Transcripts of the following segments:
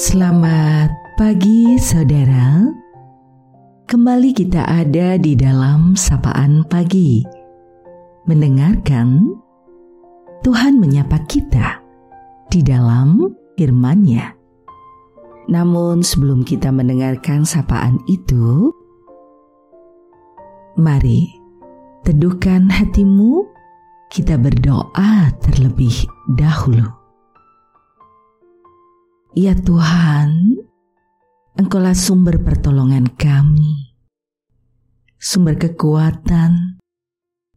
Selamat pagi saudara. Kembali kita ada di dalam sapaan pagi. Mendengarkan Tuhan menyapa kita di dalam firman-Nya. Namun sebelum kita mendengarkan sapaan itu Mari teduhkan hatimu. Kita berdoa terlebih dahulu Ya Tuhan, Engkaulah sumber pertolongan kami, sumber kekuatan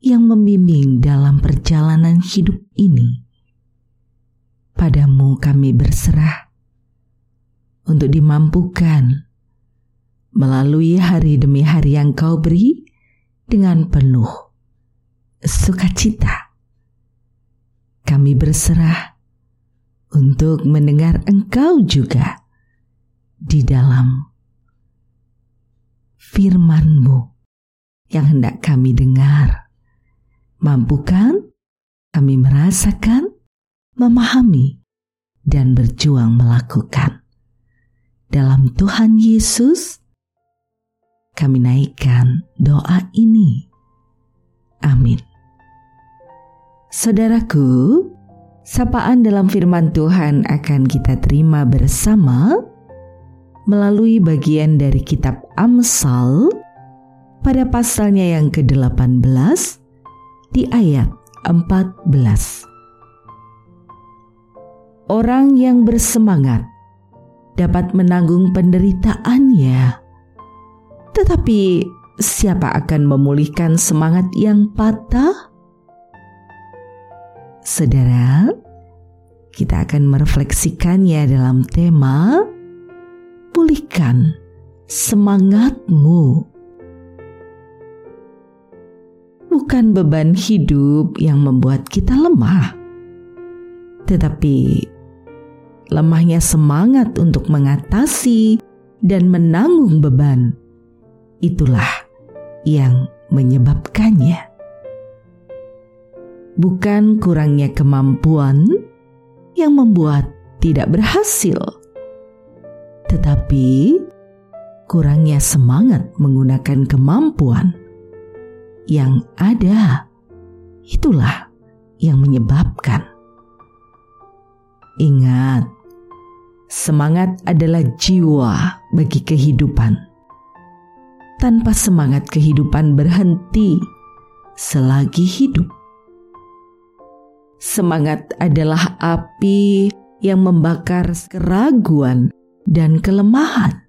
yang membimbing dalam perjalanan hidup ini. Padamu kami berserah untuk dimampukan melalui hari demi hari yang kau beri dengan penuh sukacita. Kami berserah untuk mendengar Engkau juga di dalam firman-Mu yang hendak kami dengar. Mampukan kami merasakan, memahami, dan berjuang melakukan. Dalam Tuhan Yesus, kami naikkan doa ini. Amin. Saudaraku, Sapaan dalam firman Tuhan akan kita terima bersama melalui bagian dari kitab Amsal pada pasalnya yang ke-18 di ayat 14. Orang yang bersemangat dapat menanggung penderitaannya, tetapi siapa akan memulihkan semangat yang patah? Saudara, kita akan merefleksikannya dalam tema Pulihkan semangatmu. Bukan beban hidup yang membuat kita lemah, tetapi lemahnya semangat untuk mengatasi dan menanggung beban. Itulah yang menyebabkannya bukan kurangnya kemampuan yang membuat tidak berhasil, tetapi kurangnya semangat menggunakan kemampuan yang ada. Itulah yang menyebabkan. Ingat, semangat adalah jiwa bagi kehidupan. Tanpa semangat, kehidupan berhenti selagi hidup Semangat adalah api yang membakar keraguan dan kelemahan.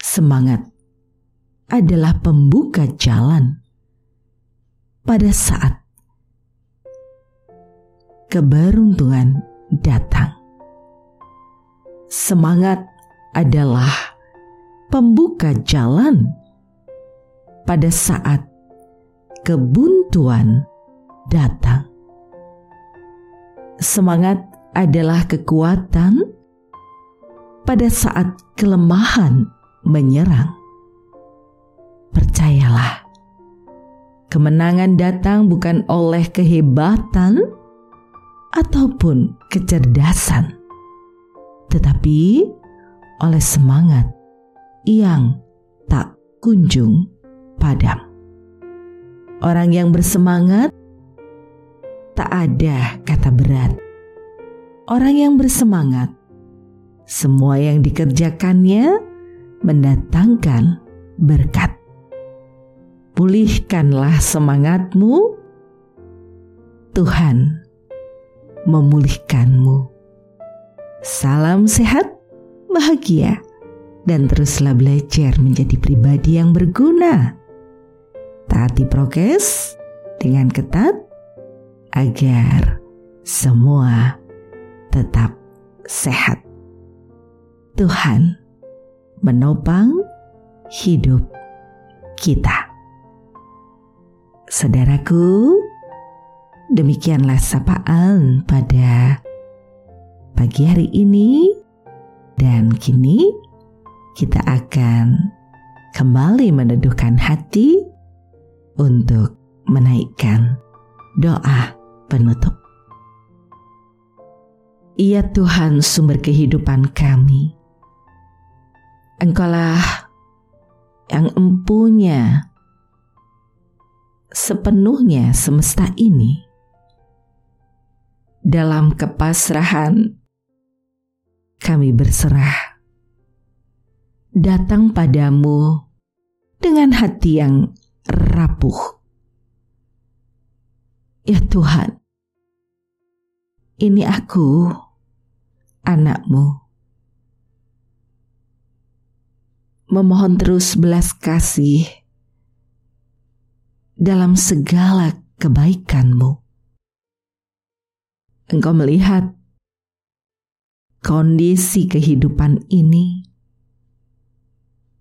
Semangat adalah pembuka jalan pada saat keberuntungan datang. Semangat adalah pembuka jalan pada saat kebuntuan datang semangat adalah kekuatan pada saat kelemahan menyerang. Percayalah, kemenangan datang bukan oleh kehebatan ataupun kecerdasan, tetapi oleh semangat yang tak kunjung padam. Orang yang bersemangat tak ada kata berat. Orang yang bersemangat, semua yang dikerjakannya mendatangkan berkat. Pulihkanlah semangatmu, Tuhan memulihkanmu. Salam sehat, bahagia, dan teruslah belajar menjadi pribadi yang berguna. Taati prokes dengan ketat agar semua tetap sehat. Tuhan menopang hidup kita. Saudaraku, demikianlah sapaan pada pagi hari ini dan kini kita akan kembali meneduhkan hati untuk menaikkan doa penutup. Ya Tuhan sumber kehidupan kami. Engkaulah yang empunya sepenuhnya semesta ini. Dalam kepasrahan kami berserah. Datang padamu dengan hati yang rapuh. Ya Tuhan, ini aku anakmu. Memohon terus belas kasih dalam segala kebaikanmu. Engkau melihat kondisi kehidupan ini.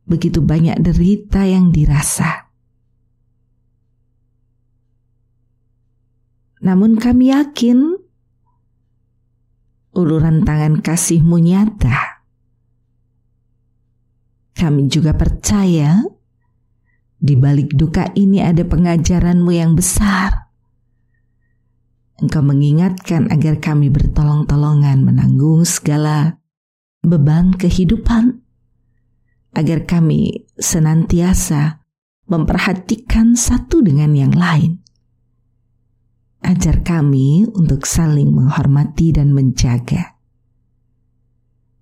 Begitu banyak derita yang dirasa. Namun kami yakin uluran tangan kasihmu nyata. Kami juga percaya di balik duka ini ada pengajaranmu yang besar. Engkau mengingatkan agar kami bertolong-tolongan menanggung segala beban kehidupan, agar kami senantiasa memperhatikan satu dengan yang lain, ajar kami untuk saling menghormati dan menjaga.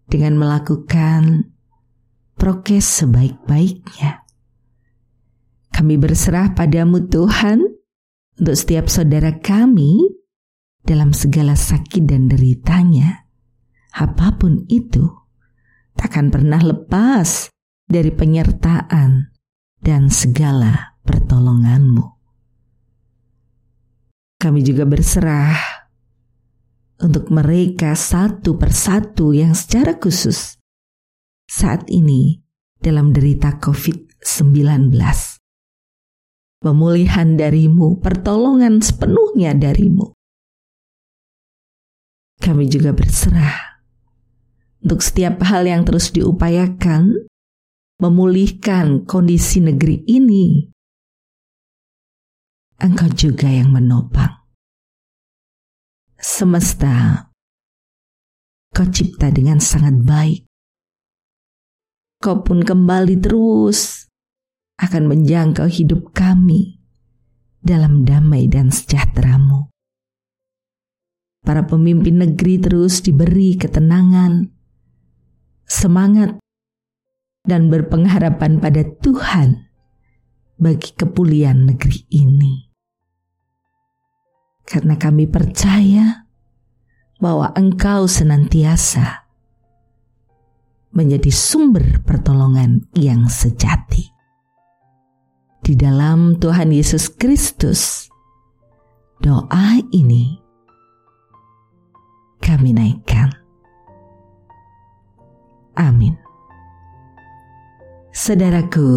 Dengan melakukan prokes sebaik-baiknya. Kami berserah padamu Tuhan untuk setiap saudara kami dalam segala sakit dan deritanya. Apa pun itu, takkan pernah lepas dari penyertaan dan segala pertolonganmu kami juga berserah untuk mereka satu persatu yang secara khusus saat ini dalam derita COVID-19. Pemulihan darimu, pertolongan sepenuhnya darimu. Kami juga berserah untuk setiap hal yang terus diupayakan memulihkan kondisi negeri ini Engkau juga yang menopang. Semesta, kau cipta dengan sangat baik. Kau pun kembali terus akan menjangkau hidup kami dalam damai dan sejahteramu. Para pemimpin negeri terus diberi ketenangan, semangat, dan berpengharapan pada Tuhan bagi kepulian negeri ini karena kami percaya bahwa Engkau senantiasa menjadi sumber pertolongan yang sejati. Di dalam Tuhan Yesus Kristus, doa ini kami naikkan. Amin. Saudaraku,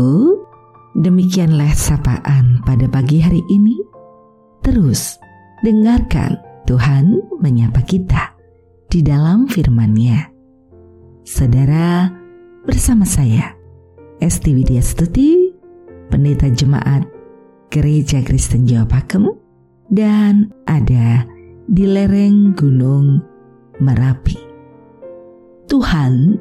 demikianlah sapaan pada pagi hari ini. Terus Dengarkan Tuhan menyapa kita di dalam firman-Nya. Saudara, bersama saya, Esti Widya Stuti, Pendeta Jemaat Gereja Kristen Jawa Pakem, dan ada di lereng Gunung Merapi. Tuhan